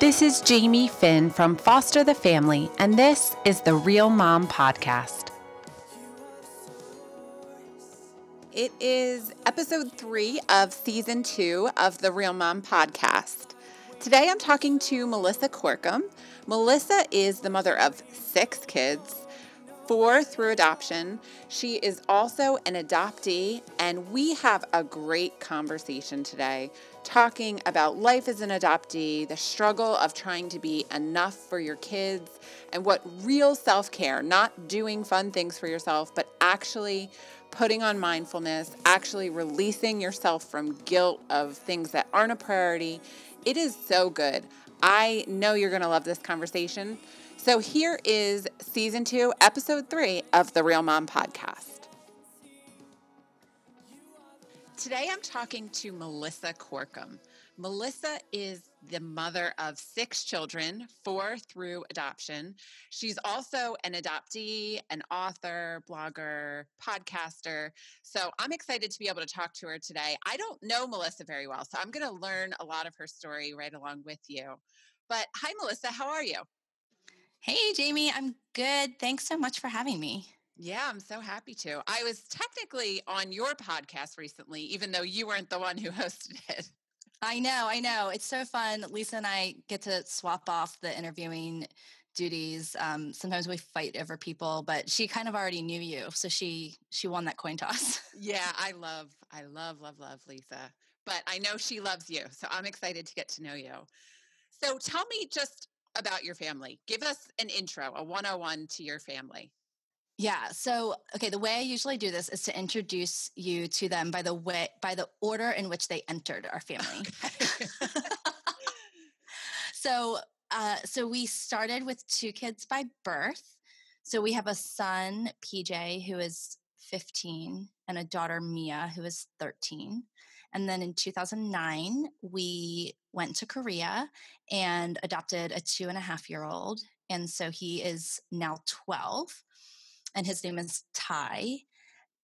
This is Jamie Finn from Foster the Family, and this is the Real Mom Podcast. It is episode three of season two of the Real Mom Podcast. Today I'm talking to Melissa Corkum. Melissa is the mother of six kids four through adoption. She is also an adoptee, and we have a great conversation today talking about life as an adoptee, the struggle of trying to be enough for your kids, and what real self care, not doing fun things for yourself, but actually putting on mindfulness, actually releasing yourself from guilt of things that aren't a priority. It is so good. I know you're going to love this conversation. So here is season two, episode three of the Real Mom Podcast. Today I'm talking to Melissa Corkum. Melissa is the mother of six children, four through adoption. She's also an adoptee, an author, blogger, podcaster. So I'm excited to be able to talk to her today. I don't know Melissa very well, so I'm going to learn a lot of her story right along with you. But hi, Melissa, how are you? Hey, Jamie, I'm good. Thanks so much for having me. Yeah, I'm so happy to. I was technically on your podcast recently, even though you weren't the one who hosted it. I know, I know. It's so fun. Lisa and I get to swap off the interviewing duties. Um, sometimes we fight over people, but she kind of already knew you, so she she won that coin toss. yeah, I love, I love, love, love Lisa, but I know she loves you, so I'm excited to get to know you. So tell me just about your family. Give us an intro, a 101 to your family. Yeah. So, okay, the way I usually do this is to introduce you to them by the way by the order in which they entered our family. Okay. so, uh, so we started with two kids by birth. So we have a son, PJ, who is 15, and a daughter, Mia, who is 13. And then in 2009, we went to Korea and adopted a two and a half year old. And so he is now 12, and his name is Ty.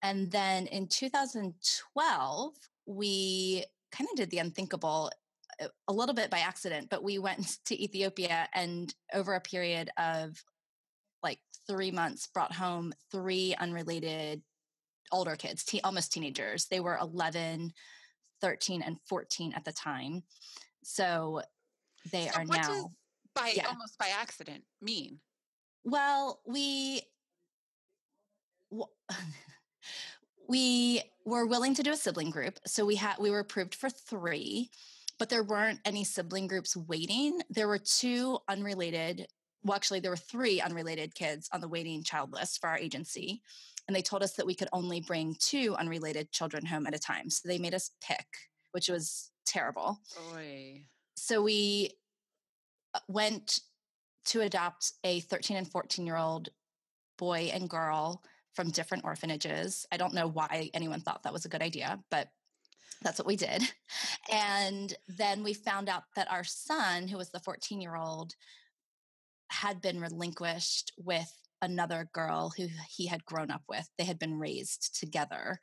And then in 2012, we kind of did the unthinkable uh, a little bit by accident, but we went to Ethiopia and over a period of like three months brought home three unrelated older kids, te- almost teenagers. They were 11, 13 and 14 at the time. So they so are now by yeah. almost by accident mean? Well, we we were willing to do a sibling group. So we had we were approved for 3, but there weren't any sibling groups waiting. There were two unrelated well actually there were three unrelated kids on the waiting child list for our agency and they told us that we could only bring two unrelated children home at a time. So they made us pick, which was terrible. Oy. So we uh, went to adopt a 13 and 14 year old boy and girl from different orphanages. I don't know why anyone thought that was a good idea, but that's what we did. And then we found out that our son, who was the 14 year old, had been relinquished with another girl who he had grown up with. They had been raised together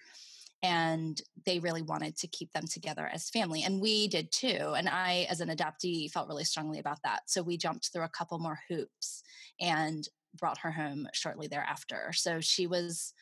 and they really wanted to keep them together as family. And we did too. And I, as an adoptee, felt really strongly about that. So we jumped through a couple more hoops and brought her home shortly thereafter. So she was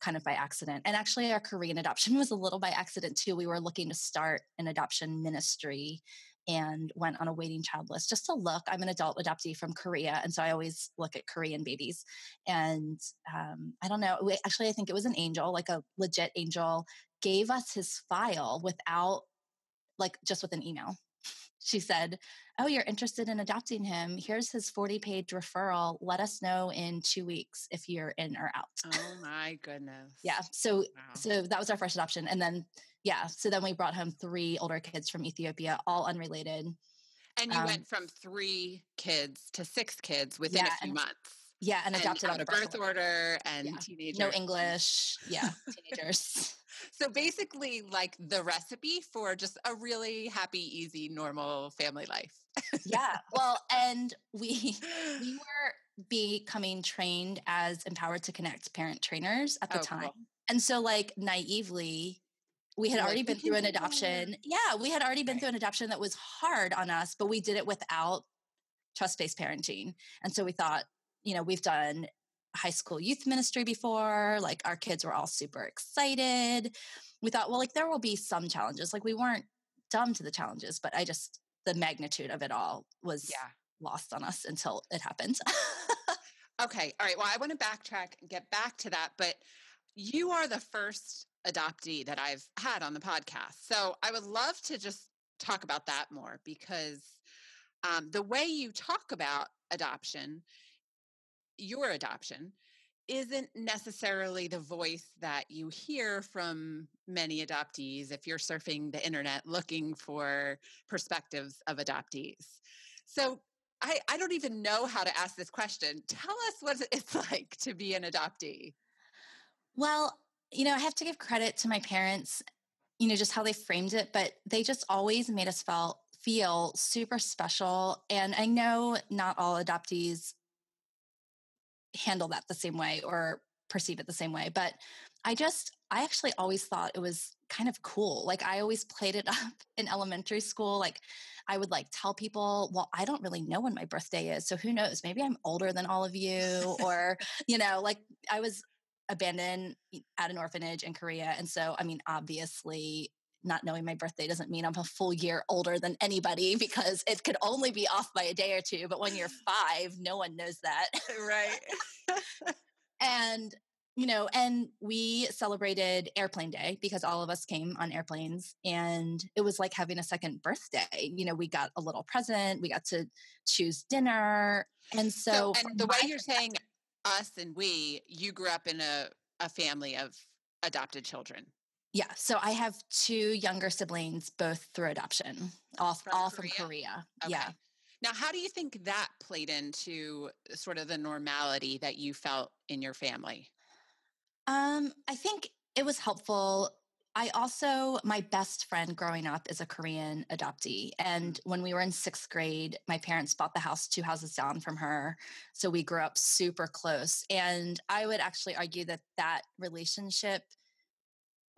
kind of by accident. And actually, our Korean adoption was a little by accident too. We were looking to start an adoption ministry and went on a waiting child list just to look. I'm an adult adoptee from Korea, and so I always look at Korean babies. And um, I don't know, actually, I think it was an angel, like a legit angel, gave us his file without, like, just with an email. She said, Oh, you're interested in adopting him. Here's his 40 page referral. Let us know in two weeks if you're in or out. Oh my goodness. yeah. So, wow. so that was our first adoption. And then yeah, so then we brought home three older kids from Ethiopia, all unrelated. And you um, went from three kids to six kids within yeah, a few months. Yeah, and adopted on a birth, birth order and yeah. teenagers. No English. Yeah, teenagers. so basically, like the recipe for just a really happy, easy, normal family life. yeah. Well, and we we were becoming trained as empowered to connect parent trainers at the oh, time. Cool. And so like naively we had already been through an adoption. Yeah, we had already been through an adoption that was hard on us, but we did it without trust based parenting. And so we thought, you know, we've done high school youth ministry before, like our kids were all super excited. We thought, well, like there will be some challenges. Like we weren't dumb to the challenges, but I just, the magnitude of it all was yeah. lost on us until it happened. okay. All right. Well, I want to backtrack and get back to that, but you are the first adoptee that I've had on the podcast. So I would love to just talk about that more because um, the way you talk about adoption, your adoption, isn't necessarily the voice that you hear from many adoptees if you're surfing the internet looking for perspectives of adoptees. So I, I don't even know how to ask this question. Tell us what it's like to be an adoptee. Well, you know, I have to give credit to my parents, you know, just how they framed it, but they just always made us feel feel super special. And I know not all adoptees handle that the same way or perceive it the same way, but I just I actually always thought it was kind of cool. Like I always played it up in elementary school. Like I would like tell people, well, I don't really know when my birthday is. So who knows? Maybe I'm older than all of you. or, you know, like I was abandoned at an orphanage in Korea. And so, I mean, obviously, not knowing my birthday doesn't mean I'm a full year older than anybody because it could only be off by a day or two. But when you're five, no one knows that. Right. and, you know, and we celebrated airplane day because all of us came on airplanes and it was like having a second birthday. You know, we got a little present, we got to choose dinner. And so, so and the way you're saying us and we, you grew up in a, a family of adopted children. Yeah. So I have two younger siblings, both through adoption, all from all Korea? from Korea. Okay. Yeah. Now, how do you think that played into sort of the normality that you felt in your family? Um, I think it was helpful I also, my best friend growing up is a Korean adoptee. And mm. when we were in sixth grade, my parents bought the house two houses down from her. So we grew up super close. And I would actually argue that that relationship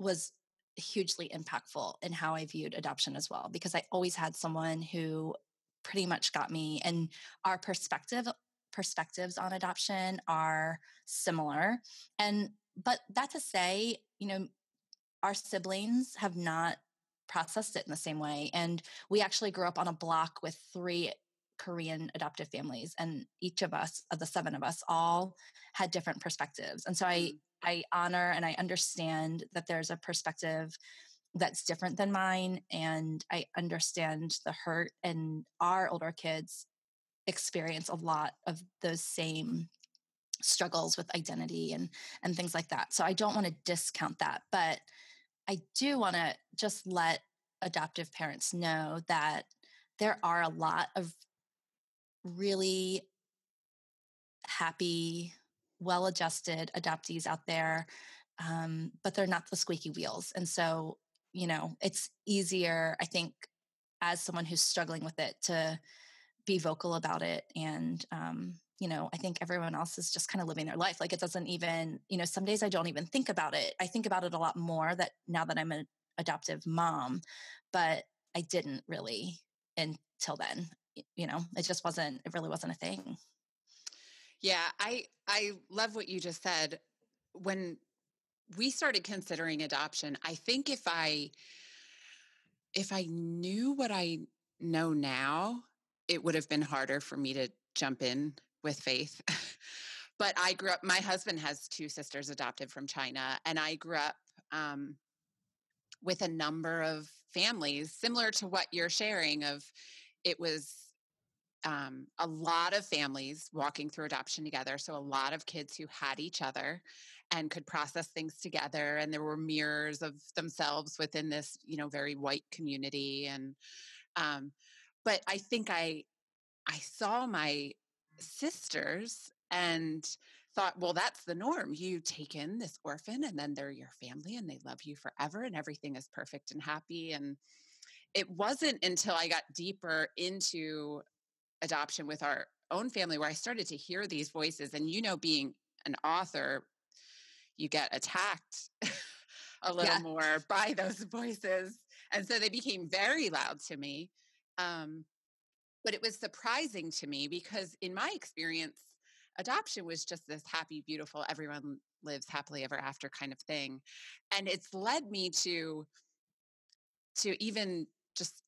was hugely impactful in how I viewed adoption as well, because I always had someone who pretty much got me and our perspective perspectives on adoption are similar and but that to say you know our siblings have not processed it in the same way. And we actually grew up on a block with three Korean adoptive families, and each of us, of the seven of us, all had different perspectives. And so I, mm. I honor and I understand that there's a perspective that's different than mine, and I understand the hurt. And our older kids experience a lot of those same struggles with identity and and things like that. So I don't want to discount that, but I do want to just let adoptive parents know that there are a lot of really happy, well adjusted adoptees out there, um, but they're not the squeaky wheels. And so, you know, it's easier, I think, as someone who's struggling with it to be vocal about it and um, you know, I think everyone else is just kind of living their life. Like it doesn't even, you know, some days I don't even think about it. I think about it a lot more that now that I'm an adoptive mom, but I didn't really until then. You know, it just wasn't, it really wasn't a thing. Yeah, I I love what you just said. When we started considering adoption, I think if I if I knew what I know now, it would have been harder for me to jump in with faith. but I grew up, my husband has two sisters adopted from China, and I grew up um, with a number of families similar to what you're sharing of it was um, a lot of families walking through adoption together so a lot of kids who had each other and could process things together and there were mirrors of themselves within this you know very white community and um, but i think i i saw my sisters and thought, well, that's the norm. You take in this orphan and then they're your family and they love you forever and everything is perfect and happy. And it wasn't until I got deeper into adoption with our own family where I started to hear these voices. And you know, being an author, you get attacked a little yeah. more by those voices. And so they became very loud to me. Um, but it was surprising to me because in my experience adoption was just this happy beautiful everyone lives happily ever after kind of thing and it's led me to to even just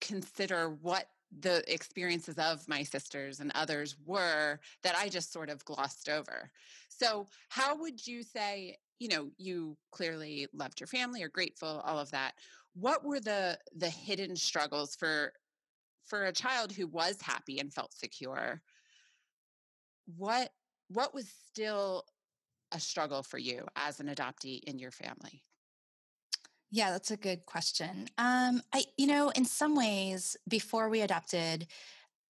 consider what the experiences of my sisters and others were that I just sort of glossed over. So, how would you say, you know, you clearly loved your family or grateful, all of that. What were the the hidden struggles for for a child who was happy and felt secure? What what was still a struggle for you as an adoptee in your family? Yeah, that's a good question. Um, I, you know, in some ways, before we adopted,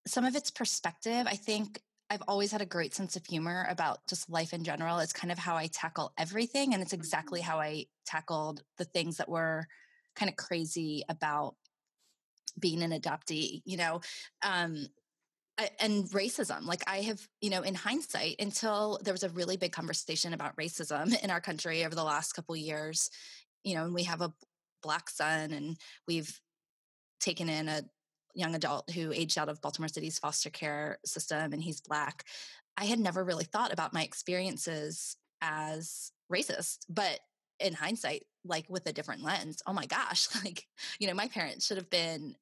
some of its perspective, I think I've always had a great sense of humor about just life in general. It's kind of how I tackle everything. And it's exactly mm-hmm. how I tackled the things that were kind of crazy about being an adoptee, you know. Um, and racism. Like I have, you know, in hindsight, until there was a really big conversation about racism in our country over the last couple years, you know, and we have a black son and we've taken in a young adult who aged out of Baltimore City's foster care system and he's black. I had never really thought about my experiences as racist, but in hindsight, like with a different lens, oh my gosh, like, you know, my parents should have been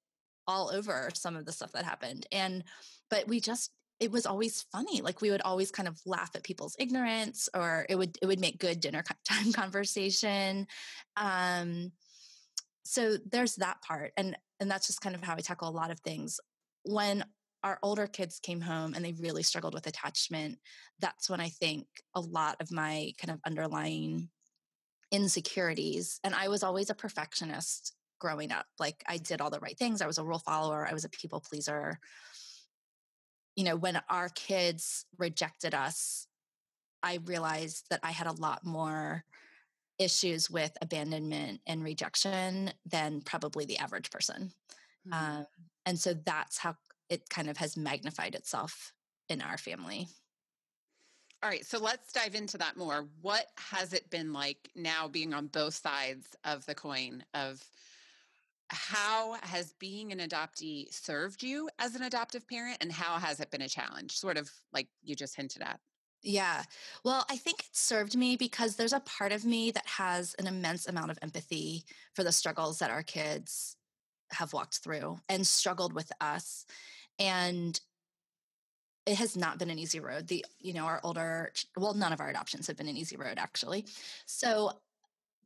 all over some of the stuff that happened. And, but we just, it was always funny. Like we would always kind of laugh at people's ignorance or it would, it would make good dinner time conversation. Um, so there's that part. And, and that's just kind of how I tackle a lot of things. When our older kids came home and they really struggled with attachment, that's when I think a lot of my kind of underlying insecurities, and I was always a perfectionist growing up. Like I did all the right things, I was a rule follower, I was a people pleaser. You know, when our kids rejected us, I realized that I had a lot more issues with abandonment and rejection than probably the average person. Mm-hmm. Um, and so that's how it kind of has magnified itself in our family. All right, so let's dive into that more. What has it been like now being on both sides of the coin of how has being an adoptee served you as an adoptive parent and how has it been a challenge? Sort of like you just hinted at. Yeah. Well, I think it served me because there's a part of me that has an immense amount of empathy for the struggles that our kids have walked through and struggled with us. And it has not been an easy road. The, you know, our older, well, none of our adoptions have been an easy road, actually. So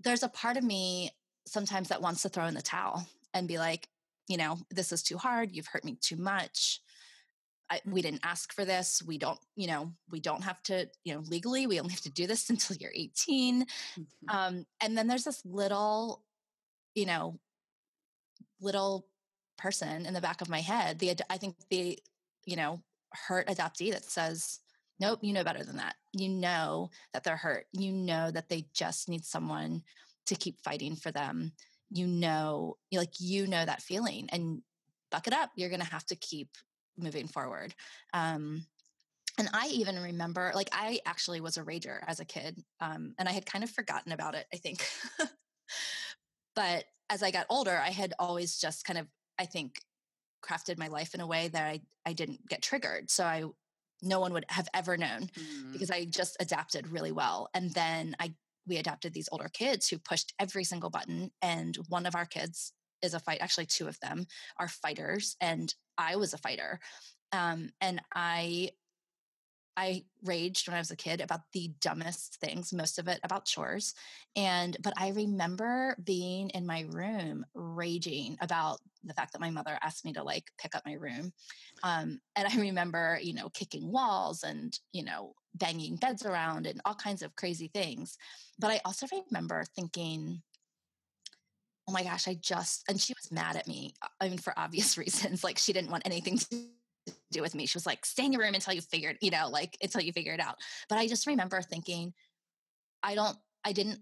there's a part of me sometimes that wants to throw in the towel and be like, you know, this is too hard. You've hurt me too much. I, we didn't ask for this. We don't, you know, we don't have to, you know, legally, we only have to do this until you're 18. Mm-hmm. Um, and then there's this little, you know, little person in the back of my head. The, I think the, you know, hurt adoptee that says, nope, you know better than that. You know that they're hurt. You know that they just need someone to keep fighting for them. You know, like, you know that feeling and buck it up. You're going to have to keep moving forward. Um, and I even remember, like, I actually was a rager as a kid, um, and I had kind of forgotten about it, I think. but as I got older, I had always just kind of, I think, crafted my life in a way that I, I didn't get triggered. So I, no one would have ever known mm. because I just adapted really well. And then I, we adopted these older kids who pushed every single button. And one of our kids is a fight. Actually, two of them are fighters, and I was a fighter. Um, and I I raged when I was a kid about the dumbest things, most of it about chores. And, but I remember being in my room raging about the fact that my mother asked me to like pick up my room. Um, and I remember, you know, kicking walls and, you know, banging beds around and all kinds of crazy things. But I also remember thinking, oh my gosh, I just, and she was mad at me. I mean, for obvious reasons. Like she didn't want anything to do with me. She was like, stay in your room until you figured, you know, like until you figure it out. But I just remember thinking, I don't, I didn't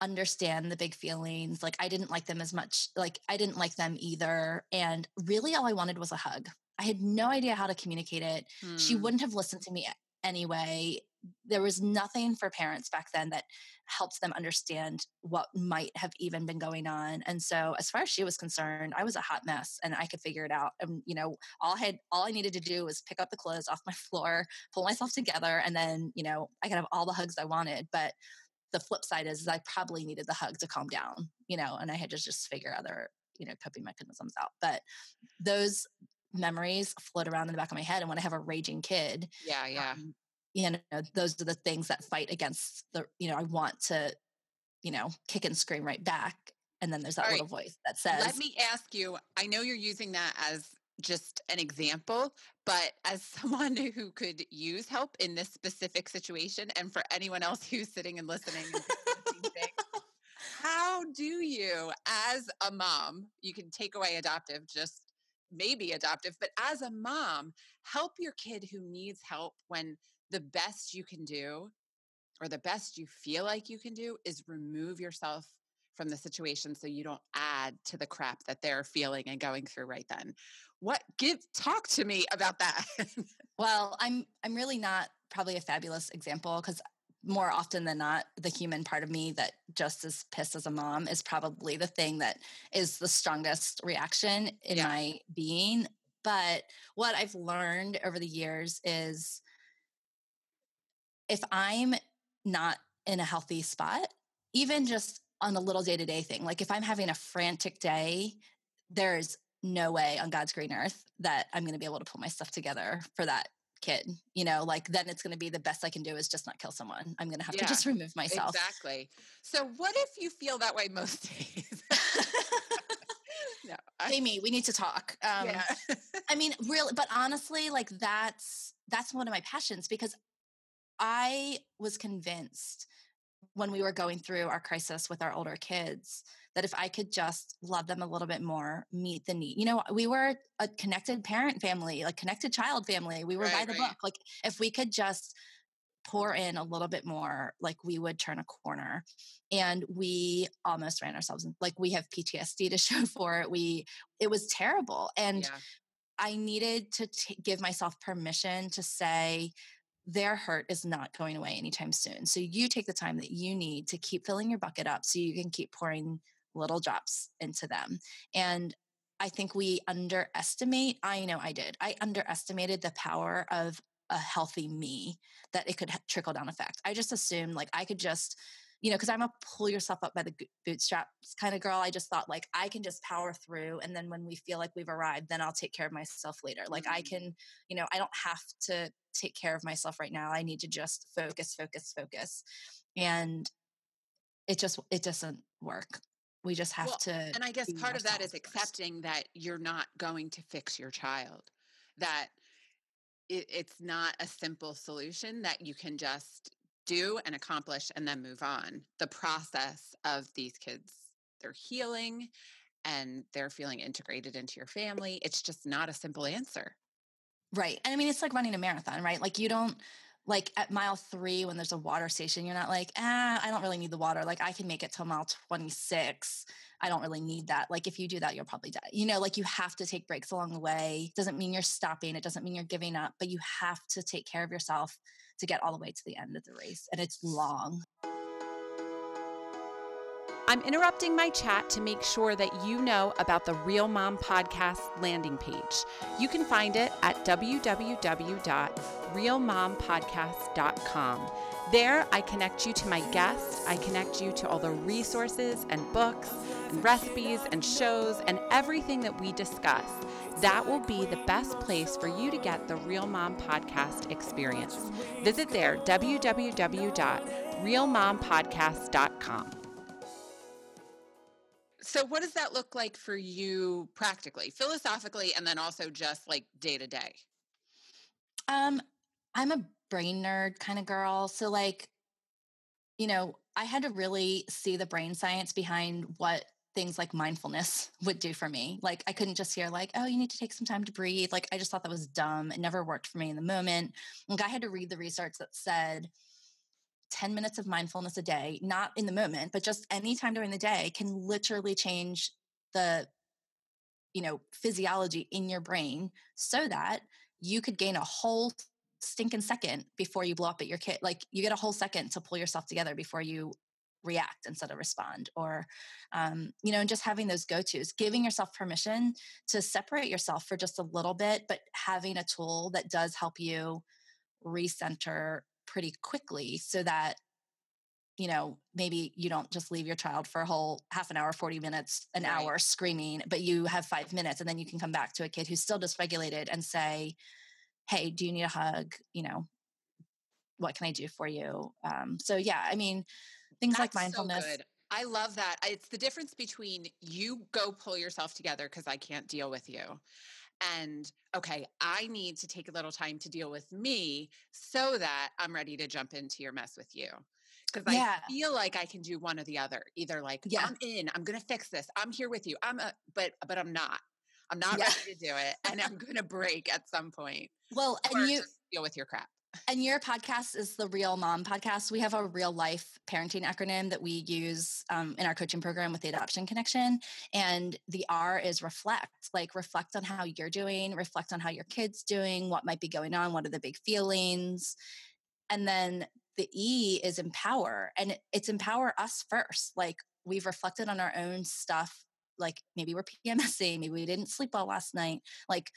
understand the big feelings. Like I didn't like them as much. Like I didn't like them either. And really all I wanted was a hug. I had no idea how to communicate it. Hmm. She wouldn't have listened to me anyway. there was nothing for parents back then that helped them understand what might have even been going on and so as far as she was concerned i was a hot mess and i could figure it out and you know all i had all i needed to do was pick up the clothes off my floor pull myself together and then you know i could have all the hugs i wanted but the flip side is, is i probably needed the hug to calm down you know and i had to just figure other you know coping mechanisms out. But those memories float around in the back of my head and when i have a raging kid yeah yeah. um, you know those are the things that fight against the you know i want to you know kick and scream right back and then there's that little voice that says let me ask you i know you're using that as just an example but as someone who could use help in this specific situation and for anyone else who's sitting and listening how do you as a mom you can take away adoptive just maybe adoptive but as a mom help your kid who needs help when the best you can do or the best you feel like you can do is remove yourself from the situation so you don't add to the crap that they're feeling and going through right then what give talk to me about that well i'm i'm really not probably a fabulous example because more often than not the human part of me that just as pissed as a mom is probably the thing that is the strongest reaction in yeah. my being but what i've learned over the years is if I'm not in a healthy spot, even just on a little day to day thing, like if I'm having a frantic day, there's no way on God's green earth that I'm going to be able to pull my stuff together for that kid. You know, like then it's going to be the best I can do is just not kill someone. I'm going to have yeah, to just remove myself. Exactly. So, what if you feel that way most days? no, I, Amy, we need to talk. Um, yeah. I mean, really, but honestly, like that's that's one of my passions because I was convinced when we were going through our crisis with our older kids that if I could just love them a little bit more, meet the need. You know, we were a connected parent family, like connected child family. We were right, by the right. book. Like if we could just pour in a little bit more, like we would turn a corner. And we almost ran ourselves in, like we have PTSD to show for it. We it was terrible. And yeah. I needed to t- give myself permission to say, their hurt is not going away anytime soon. So you take the time that you need to keep filling your bucket up so you can keep pouring little drops into them. And I think we underestimate, I know I did, I underestimated the power of a healthy me that it could trickle down effect. I just assumed like I could just you know, because I'm a pull yourself up by the bootstraps kind of girl. I just thought like I can just power through, and then when we feel like we've arrived, then I'll take care of myself later. Like I mm-hmm. can, you know, I don't have to take care of myself right now. I need to just focus, focus, focus, and it just it doesn't work. We just have well, to. And I guess part of that is accepting that you're not going to fix your child. That it, it's not a simple solution that you can just do and accomplish and then move on. The process of these kids, they're healing and they're feeling integrated into your family. It's just not a simple answer. Right. And I mean, it's like running a marathon, right? Like you don't, like at mile three when there's a water station, you're not like, ah, I don't really need the water. Like I can make it till mile 26. I don't really need that. Like if you do that, you'll probably die. You know, like you have to take breaks along the way. Doesn't mean you're stopping. It doesn't mean you're giving up, but you have to take care of yourself to get all the way to the end of the race. And it's long. I'm interrupting my chat to make sure that you know about the Real Mom Podcast landing page. You can find it at www.realmompodcast.com. There, I connect you to my guests, I connect you to all the resources and books and recipes and shows and everything that we discuss that will be the best place for you to get the Real Mom podcast experience. Visit there, www.realmompodcast.com. So, what does that look like for you practically, philosophically, and then also just like day to day? Um, I'm a brain nerd kind of girl. So, like, you know, I had to really see the brain science behind what things like mindfulness would do for me. Like I couldn't just hear like, oh, you need to take some time to breathe. Like I just thought that was dumb. It never worked for me in the moment. Like I had to read the research that said 10 minutes of mindfulness a day, not in the moment, but just any time during the day can literally change the you know, physiology in your brain so that you could gain a whole stinking second before you blow up at your kid. Like you get a whole second to pull yourself together before you react instead of respond or um, you know and just having those go-to's giving yourself permission to separate yourself for just a little bit but having a tool that does help you recenter pretty quickly so that you know maybe you don't just leave your child for a whole half an hour 40 minutes an right. hour screaming but you have five minutes and then you can come back to a kid who's still dysregulated and say hey do you need a hug you know what can i do for you um, so yeah i mean things That's like mindfulness so I love that. It's the difference between you go pull yourself together because I can't deal with you and okay, I need to take a little time to deal with me so that I'm ready to jump into your mess with you. Because yeah. I feel like I can do one or the other. Either like yeah. I'm in, I'm gonna fix this, I'm here with you. I'm a but but I'm not. I'm not yeah. ready to do it. And I'm gonna break at some point. Well, and you deal with your crap. And your podcast is the Real Mom podcast. We have a real life parenting acronym that we use um, in our coaching program with the Adoption Connection. And the R is reflect, like reflect on how you're doing, reflect on how your kid's doing, what might be going on, what are the big feelings. And then the E is empower. And it's empower us first. Like we've reflected on our own stuff. Like maybe we're PMSing, maybe we didn't sleep well last night. Like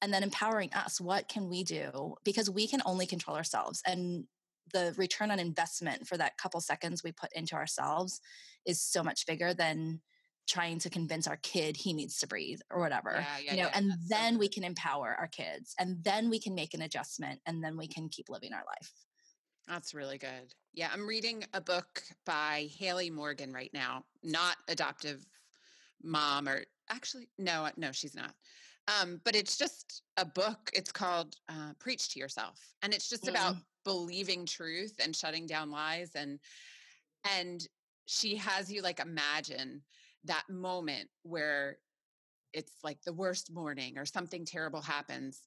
and then empowering us what can we do? Because we can only control ourselves and the return on investment for that couple seconds we put into ourselves is so much bigger than trying to convince our kid he needs to breathe or whatever yeah, yeah, you know yeah, and then so we can empower our kids and then we can make an adjustment and then we can keep living our life. That's really good. Yeah i'm reading a book by hayley morgan right now not adoptive mom or actually no no she's not um, but it's just a book. It's called uh, Preach to Yourself. And it's just mm. about believing truth and shutting down lies. And, and she has you like imagine that moment where it's like the worst morning or something terrible happens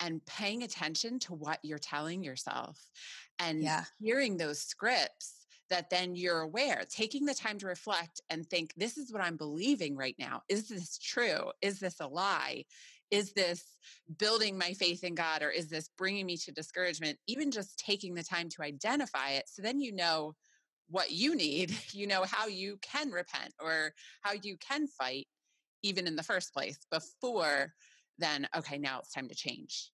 and paying attention to what you're telling yourself and yeah. hearing those scripts that then you're aware, taking the time to reflect and think, this is what I'm believing right now. Is this true? Is this a lie? Is this building my faith in God or is this bringing me to discouragement? Even just taking the time to identify it. So then you know what you need, you know how you can repent or how you can fight, even in the first place, before then, okay, now it's time to change.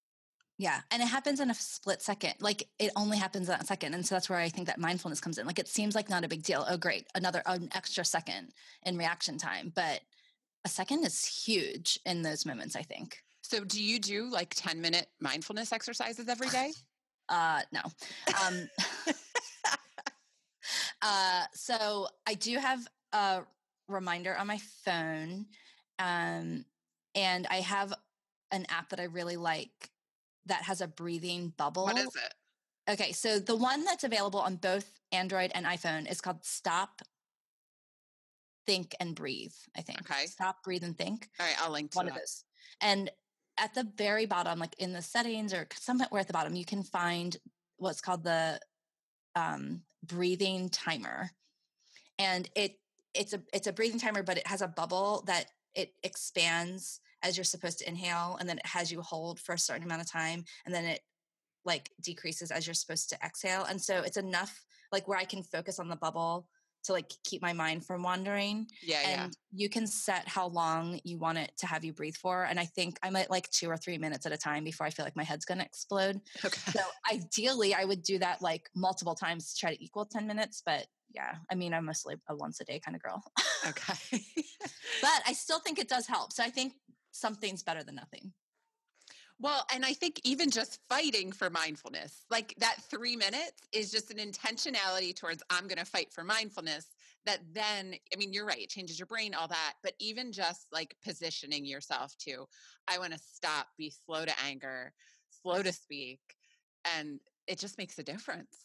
Yeah. And it happens in a split second. Like it only happens in a second. And so that's where I think that mindfulness comes in. Like it seems like not a big deal. Oh, great. Another, an extra second in reaction time. But a second is huge in those moments, I think. So do you do like 10 minute mindfulness exercises every day? Uh, no. Um, uh, so I do have a reminder on my phone. Um, and I have an app that I really like that has a breathing bubble. What is it? Okay, so the one that's available on both Android and iPhone is called Stop, Think, and Breathe. I think. Okay. Stop, breathe, and think. All right, I'll link to one that. of those. And at the very bottom, like in the settings or somewhere at the bottom, you can find what's called the um, breathing timer, and it it's a it's a breathing timer, but it has a bubble that it expands as you're supposed to inhale and then it has you hold for a certain amount of time and then it like decreases as you're supposed to exhale and so it's enough like where i can focus on the bubble to like keep my mind from wandering yeah and yeah. you can set how long you want it to have you breathe for and i think i'm at like two or three minutes at a time before i feel like my head's going to explode okay. so ideally i would do that like multiple times to try to equal 10 minutes but yeah, I mean, I'm mostly a once a day kind of girl. okay. but I still think it does help. So I think something's better than nothing. Well, and I think even just fighting for mindfulness, like that three minutes is just an intentionality towards I'm going to fight for mindfulness. That then, I mean, you're right, it changes your brain, all that. But even just like positioning yourself to, I want to stop, be slow to anger, slow to speak. And it just makes a difference.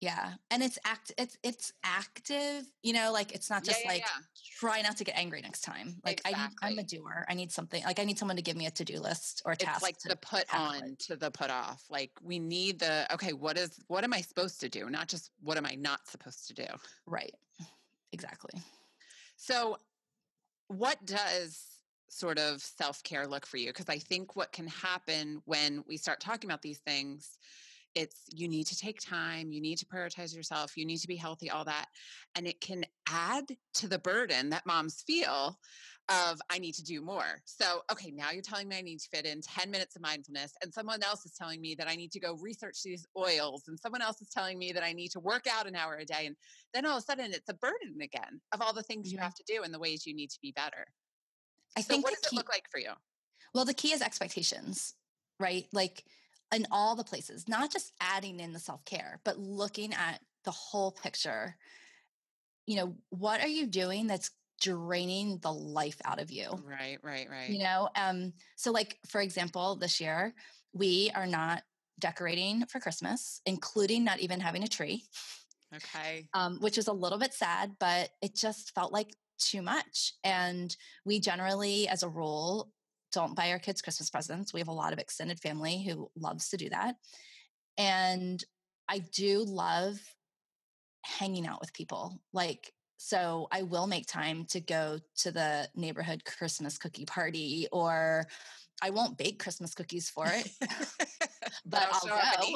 Yeah. And it's act it's it's active, you know, like it's not just yeah, yeah, like yeah. try not to get angry next time. Like exactly. I I'm a doer. I need something like I need someone to give me a to-do list or a task. It's like the put on to the put off. Like we need the okay, what is what am I supposed to do? Not just what am I not supposed to do. Right. Exactly. So what does sort of self care look for you? Because I think what can happen when we start talking about these things it's you need to take time you need to prioritize yourself you need to be healthy all that and it can add to the burden that moms feel of i need to do more. So okay now you're telling me i need to fit in 10 minutes of mindfulness and someone else is telling me that i need to go research these oils and someone else is telling me that i need to work out an hour a day and then all of a sudden it's a burden again of all the things mm-hmm. you have to do and the ways you need to be better. I so think what does key, it look like for you? Well the key is expectations right? Like in all the places, not just adding in the self care, but looking at the whole picture. You know, what are you doing that's draining the life out of you? Right, right, right. You know, um, so like for example, this year we are not decorating for Christmas, including not even having a tree. Okay. Um, which is a little bit sad, but it just felt like too much. And we generally, as a rule, don't buy our kids Christmas presents. We have a lot of extended family who loves to do that. And I do love hanging out with people. Like, so I will make time to go to the neighborhood Christmas cookie party or I won't bake Christmas cookies for it, but I'll, I'll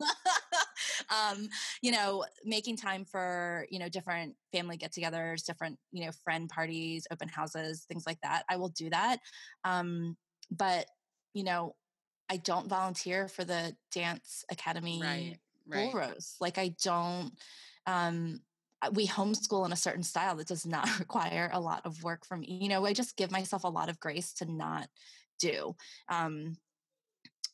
go. um, you know, making time for you know different family get-togethers, different you know friend parties, open houses, things like that. I will do that, um, but you know, I don't volunteer for the dance academy right, right. rose. Like I don't. Um, we homeschool in a certain style that does not require a lot of work from. You know, I just give myself a lot of grace to not do. Um,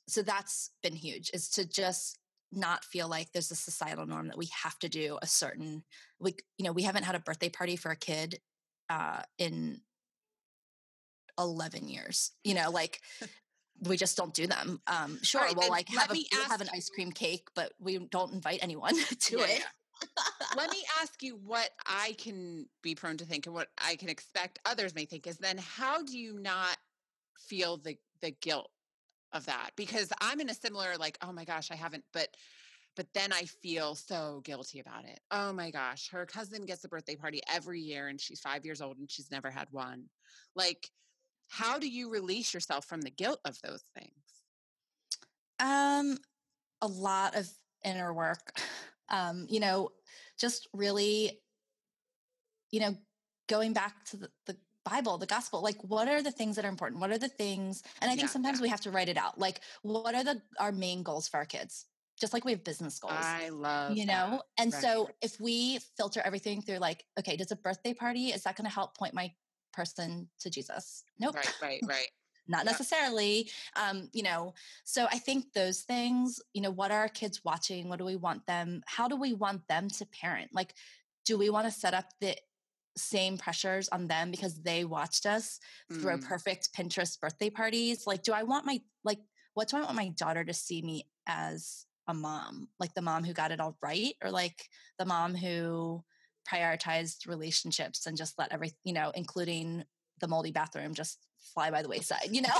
so that's been huge is to just not feel like there's a societal norm that we have to do a certain we you know we haven't had a birthday party for a kid uh in 11 years you know like we just don't do them um sure right, we'll like have a, we'll have an ice cream cake but we don't invite anyone to yeah, it yeah. let me ask you what i can be prone to think and what i can expect others may think is then how do you not feel the the guilt of that because I'm in a similar like oh my gosh I haven't but but then I feel so guilty about it. Oh my gosh, her cousin gets a birthday party every year and she's 5 years old and she's never had one. Like how do you release yourself from the guilt of those things? Um a lot of inner work. Um you know, just really you know, going back to the, the Bible, the gospel, like what are the things that are important? What are the things? And I think yeah, sometimes yeah. we have to write it out. Like what are the our main goals for our kids? Just like we have business goals. I love you know. That. And right. so if we filter everything through like, okay, does a birthday party is that going to help point my person to Jesus? Nope. Right, right, right. Not necessarily. Um, you know, so I think those things, you know, what are our kids watching? What do we want them? How do we want them to parent? Like, do we want to set up the same pressures on them because they watched us mm. throw perfect Pinterest birthday parties. Like, do I want my, like, what do I want my daughter to see me as a mom? Like the mom who got it all right or like the mom who prioritized relationships and just let everything, you know, including the moldy bathroom just fly by the wayside, you know?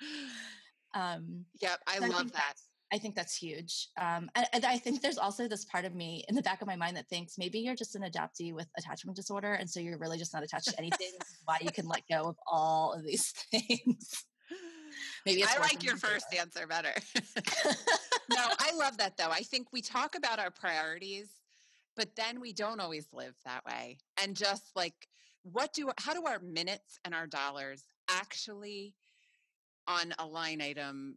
um, yep, I love that. I think that's huge. Um, and, and, I think there's also this part of me in the back of my mind that thinks maybe you're just an adoptee with attachment disorder. And so you're really just not attached to anything. why you can let go of all of these things. maybe I like your first answer better. no, I love that though. I think we talk about our priorities, but then we don't always live that way. And just like, what do, how do our minutes and our dollars actually on a line item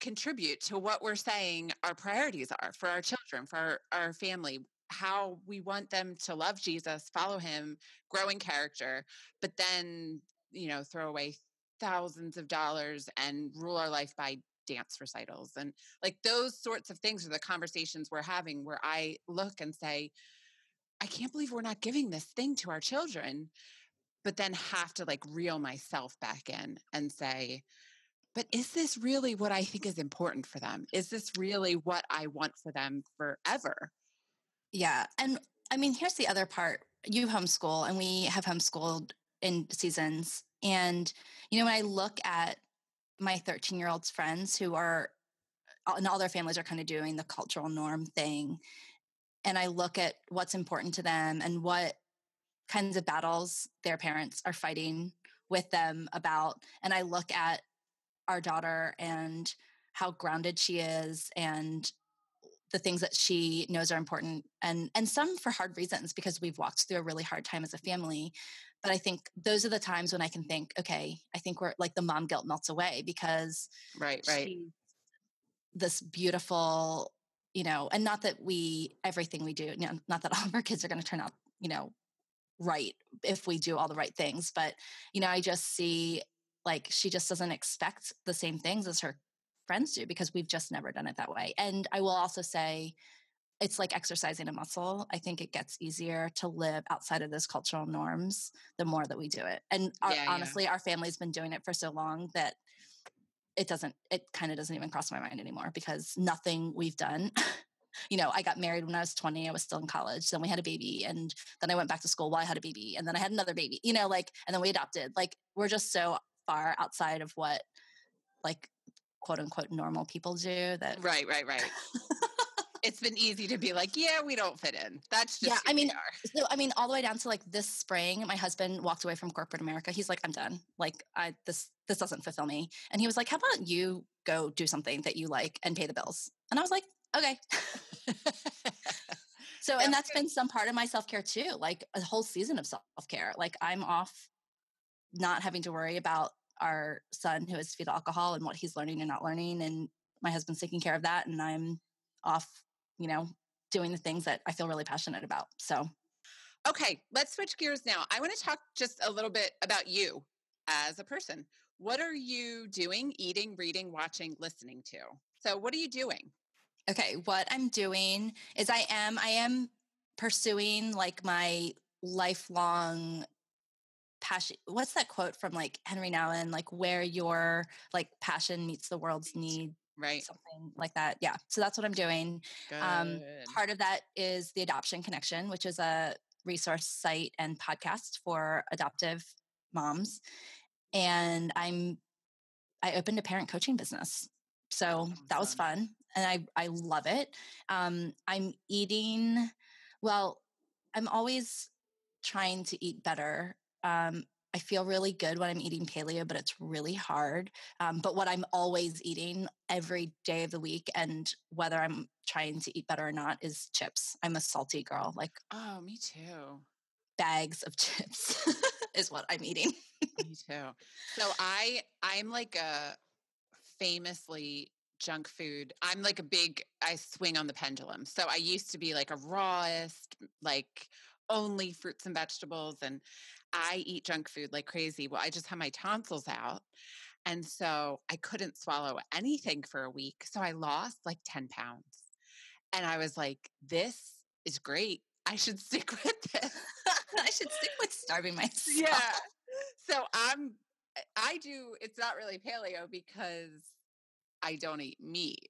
contribute to what we're saying our priorities are for our children, for our, our family, how we want them to love Jesus, follow him, grow in character, but then, you know, throw away thousands of dollars and rule our life by dance recitals. And like those sorts of things are the conversations we're having where I look and say, I can't believe we're not giving this thing to our children, but then have to like reel myself back in and say, but is this really what I think is important for them? Is this really what I want for them forever? Yeah. And I mean, here's the other part. You homeschool, and we have homeschooled in seasons. And, you know, when I look at my 13 year old's friends who are, and all their families are kind of doing the cultural norm thing, and I look at what's important to them and what kinds of battles their parents are fighting with them about. And I look at our daughter and how grounded she is and the things that she knows are important and and some for hard reasons because we've walked through a really hard time as a family. But i think those are the times when i can think okay i think we're like the mom guilt melts away because right right. this beautiful you know and not that we everything we do you know, not that all of our kids are going to turn out you know right if we do all the right things but you know i just see like she just doesn't expect the same things as her friends do because we've just never done it that way and i will also say it's like exercising a muscle i think it gets easier to live outside of those cultural norms the more that we do it and our, yeah, honestly our family's been doing it for so long that it doesn't it kind of doesn't even cross my mind anymore because nothing we've done you know, I got married when I was 20. I was still in college. Then we had a baby. And then I went back to school while I had a baby. And then I had another baby, you know, like, and then we adopted. Like, we're just so far outside of what, like, quote unquote, normal people do that. Right, right, right. it's been easy to be like, yeah, we don't fit in. That's just yeah. I mean, so I mean, all the way down to like this spring, my husband walked away from corporate America. He's like, I'm done. Like, I this this doesn't fulfill me. And he was like, How about you go do something that you like and pay the bills? And I was like, Okay. so, and that's been some part of my self care too, like a whole season of self care. Like I'm off not having to worry about our son who has fetal alcohol and what he's learning and not learning. And my husband's taking care of that. And I'm off, you know, doing the things that I feel really passionate about. So, okay, let's switch gears now. I want to talk just a little bit about you as a person. What are you doing, eating, reading, watching, listening to? So, what are you doing? Okay, what I'm doing is I am I am pursuing like my lifelong passion what's that quote from like henri nouwen like where your like passion meets the world's need right something like that yeah so that's what i'm doing um, part of that is the adoption connection which is a resource site and podcast for adoptive moms and i'm i opened a parent coaching business so that was fun and I, I love it. Um, I'm eating, well, I'm always trying to eat better. Um, I feel really good when I'm eating paleo, but it's really hard. Um, but what I'm always eating every day of the week, and whether I'm trying to eat better or not, is chips. I'm a salty girl. Like, oh, me too. Bags of chips is what I'm eating. me too. So I I'm like a famously junk food. I'm like a big I swing on the pendulum. So I used to be like a rawest, like only fruits and vegetables and I eat junk food like crazy. Well, I just had my tonsils out. And so I couldn't swallow anything for a week. So I lost like 10 pounds. And I was like, this is great. I should stick with this. I should stick with starving myself. Yeah. So I'm eh, I do it's not really paleo because I don't eat meat.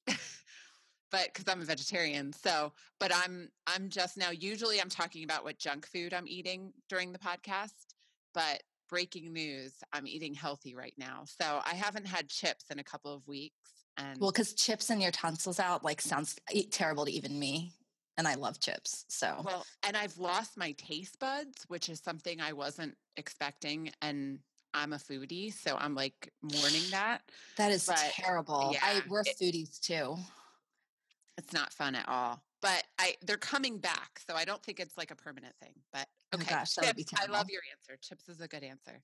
but because I'm a vegetarian. So, but I'm I'm just now usually I'm talking about what junk food I'm eating during the podcast, but breaking news, I'm eating healthy right now. So, I haven't had chips in a couple of weeks and Well, cuz chips and your tonsils out like sounds terrible to even me. And I love chips. So Well, and I've lost my taste buds, which is something I wasn't expecting and I'm a foodie, so I'm like mourning that. That is but, terrible. Yeah, I we're it, foodies too. It's not fun at all. But I they're coming back, so I don't think it's like a permanent thing. But okay, oh gosh, chips, I love your answer. Chips is a good answer.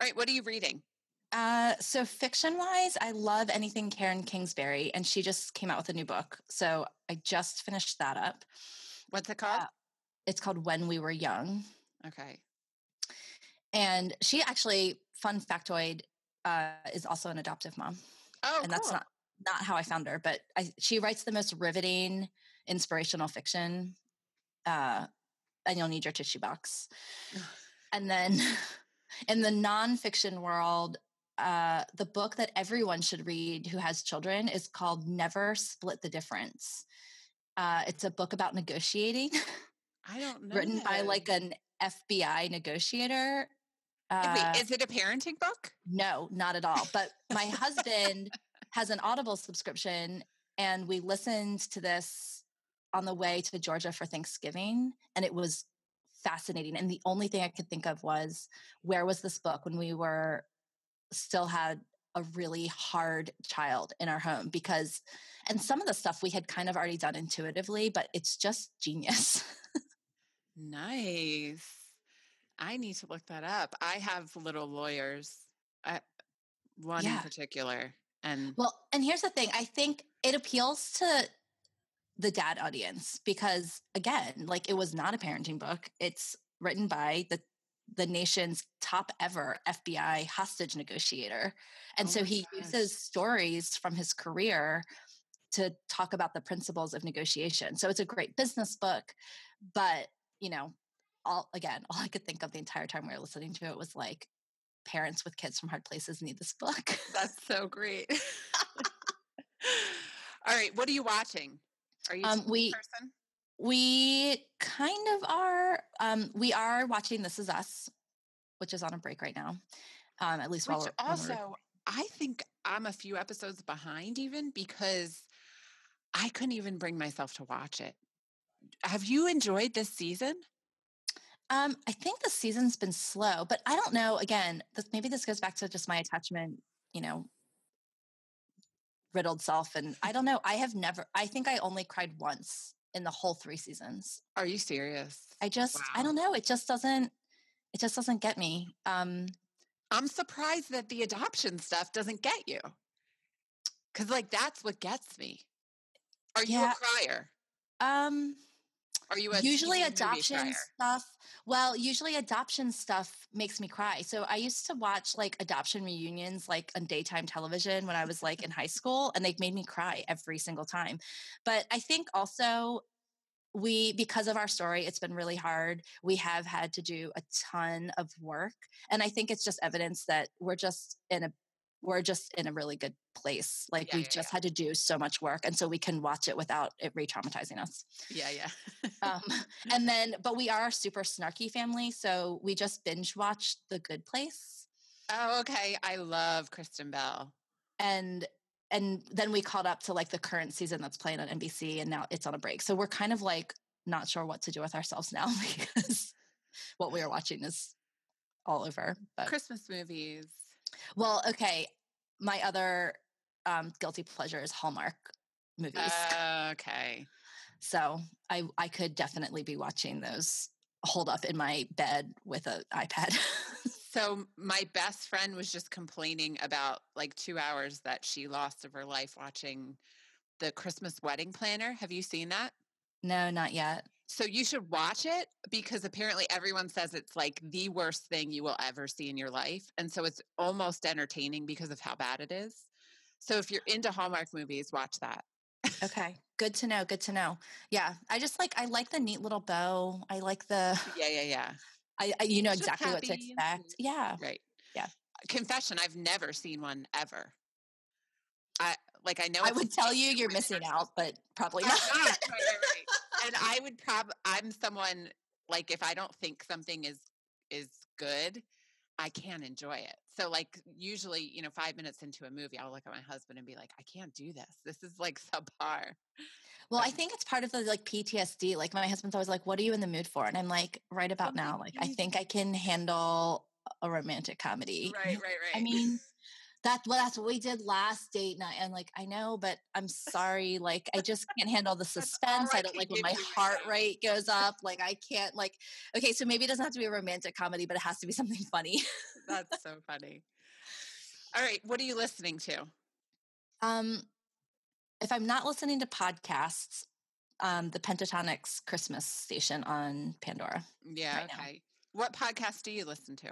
All right, what are you reading? Uh, so fiction wise, I love anything Karen Kingsbury, and she just came out with a new book. So I just finished that up. What's it called? Uh, it's called When We Were Young. Okay. And she actually fun factoid uh, is also an adoptive mom. Oh, and that's not not how I found her, but I, she writes the most riveting, inspirational fiction. Uh, and you'll need your tissue box. and then, in the nonfiction world, uh, the book that everyone should read who has children is called Never Split the Difference. Uh, it's a book about negotiating. I don't know. written by like an FBI negotiator uh, Wait, is it a parenting book? No, not at all. But my husband has an Audible subscription, and we listened to this on the way to Georgia for Thanksgiving, and it was fascinating. And the only thing I could think of was where was this book when we were still had a really hard child in our home because and some of the stuff we had kind of already done intuitively but it's just genius nice i need to look that up i have little lawyers uh, one yeah. in particular and well and here's the thing i think it appeals to the dad audience because again like it was not a parenting book it's written by the the nation's top ever FBI hostage negotiator. And oh so he gosh. uses stories from his career to talk about the principles of negotiation. So it's a great business book, but you know, all again, all I could think of the entire time we were listening to it was like parents with kids from hard places need this book. That's so great. all right, what are you watching? Are you um, we person? We kind of are. Um, we are watching This Is Us, which is on a break right now. Um, at least which while also, I think I'm a few episodes behind even because I couldn't even bring myself to watch it. Have you enjoyed this season? Um, I think the season's been slow, but I don't know. Again, this, maybe this goes back to just my attachment, you know, riddled self. And I don't know. I have never. I think I only cried once in the whole three seasons. Are you serious? I just wow. I don't know. It just doesn't it just doesn't get me. Um I'm surprised that the adoption stuff doesn't get you. Cause like that's what gets me. Are you yeah. a crier? Um are you usually adoption stuff? Well, usually adoption stuff makes me cry. So I used to watch like adoption reunions like on daytime television when I was like in high school, and they've made me cry every single time. But I think also we because of our story it's been really hard we have had to do a ton of work and i think it's just evidence that we're just in a we're just in a really good place. Like yeah, we've yeah, just yeah. had to do so much work. And so we can watch it without it re traumatizing us. Yeah, yeah. um, and then, but we are a super snarky family. So we just binge watched The Good Place. Oh, okay. I love Kristen Bell. And, and then we caught up to like the current season that's playing on NBC and now it's on a break. So we're kind of like not sure what to do with ourselves now because what we are watching is all over. But Christmas movies. Well, okay. My other um, guilty pleasure is Hallmark movies. Uh, okay. So I I could definitely be watching those holed up in my bed with an iPad. so my best friend was just complaining about like two hours that she lost of her life watching the Christmas wedding planner. Have you seen that? No, not yet. So you should watch it because apparently everyone says it's like the worst thing you will ever see in your life. And so it's almost entertaining because of how bad it is. So if you're into Hallmark movies, watch that. okay. Good to know. Good to know. Yeah. I just like, I like the neat little bow. I like the. Yeah, yeah, yeah. I, I you know exactly what to expect. Yeah. Right. Yeah. Confession, I've never seen one ever. I like I know I would tell you you're missing out, but probably not. not. right, right, and I would probably I'm someone like if I don't think something is is good, I can't enjoy it. So like usually, you know, five minutes into a movie, I'll look at my husband and be like, I can't do this. This is like subpar. Well, I think it's part of the like PTSD. Like my husband's always like, "What are you in the mood for?" And I'm like, "Right about now, like I think I can handle a romantic comedy." Right, right, right. I mean, that's well, that's what we did last date night. I'm like, I know, but I'm sorry. Like, I just can't handle the suspense. I don't like when my heart rate goes up. Like, I can't like. Okay, so maybe it doesn't have to be a romantic comedy, but it has to be something funny. that's so funny. All right, what are you listening to? Um, if I'm not listening to podcasts, um, the Pentatonix Christmas station on Pandora. Yeah. Right okay. Now. What podcast do you listen to?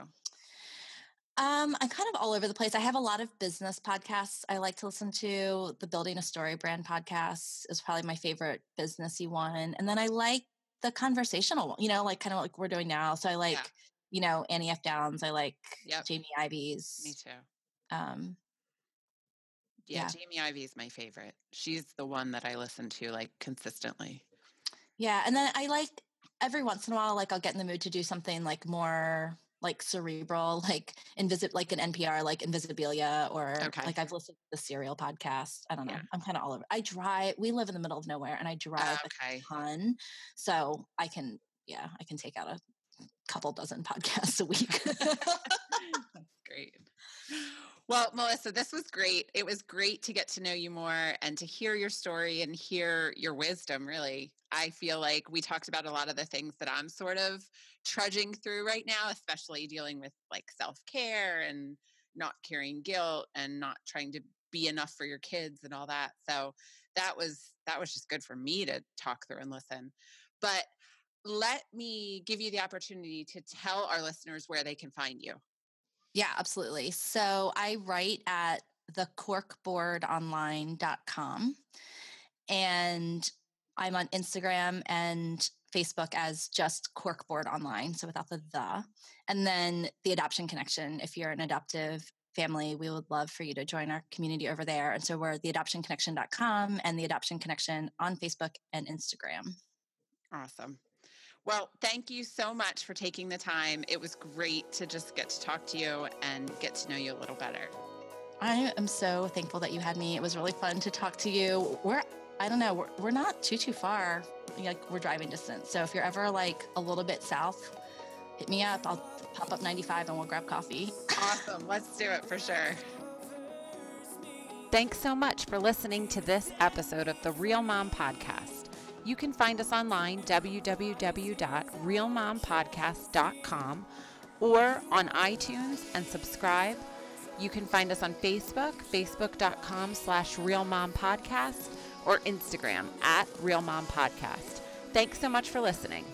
Um, I'm kind of all over the place. I have a lot of business podcasts I like to listen to. The Building a StoryBrand podcast is probably my favorite businessy one. And then I like the conversational one, you know, like kind of like we're doing now. So I like, yeah. you know, Annie F. Downs. I like yep. Jamie Ivey's. Me too. Um, yeah, yeah, Jamie Ivey is my favorite. She's the one that I listen to like consistently. Yeah. And then I like every once in a while, like I'll get in the mood to do something like more like cerebral, like invisit like an NPR, like Invisibilia, or okay. like I've listened to the Serial podcast. I don't know. Yeah. I'm kind of all over. I drive. We live in the middle of nowhere, and I ah, drive okay. a ton, so I can, yeah, I can take out a couple dozen podcasts a week. That's great. Well, Melissa, this was great. It was great to get to know you more and to hear your story and hear your wisdom, really. I feel like we talked about a lot of the things that I'm sort of trudging through right now, especially dealing with like self care and not carrying guilt and not trying to be enough for your kids and all that. So that was that was just good for me to talk through and listen. But let me give you the opportunity to tell our listeners where they can find you. Yeah, absolutely. So I write at the thecorkboardonline.com and I'm on Instagram and Facebook as just Corkboard Online, so without the the. And then the Adoption Connection. If you're an adoptive family, we would love for you to join our community over there. And so we're theadoptionconnection.com and the Adoption Connection on Facebook and Instagram. Awesome. Well, thank you so much for taking the time. It was great to just get to talk to you and get to know you a little better. I am so thankful that you had me. It was really fun to talk to you. We're, I don't know, we're, we're not too, too far. Like we're driving distance. So if you're ever like a little bit south, hit me up. I'll pop up 95 and we'll grab coffee. Awesome. Let's do it for sure. Thanks so much for listening to this episode of the Real Mom Podcast. You can find us online, www.realmompodcast.com, or on iTunes and subscribe. You can find us on Facebook, facebook.com slash realmompodcast, or Instagram at realmompodcast. Thanks so much for listening.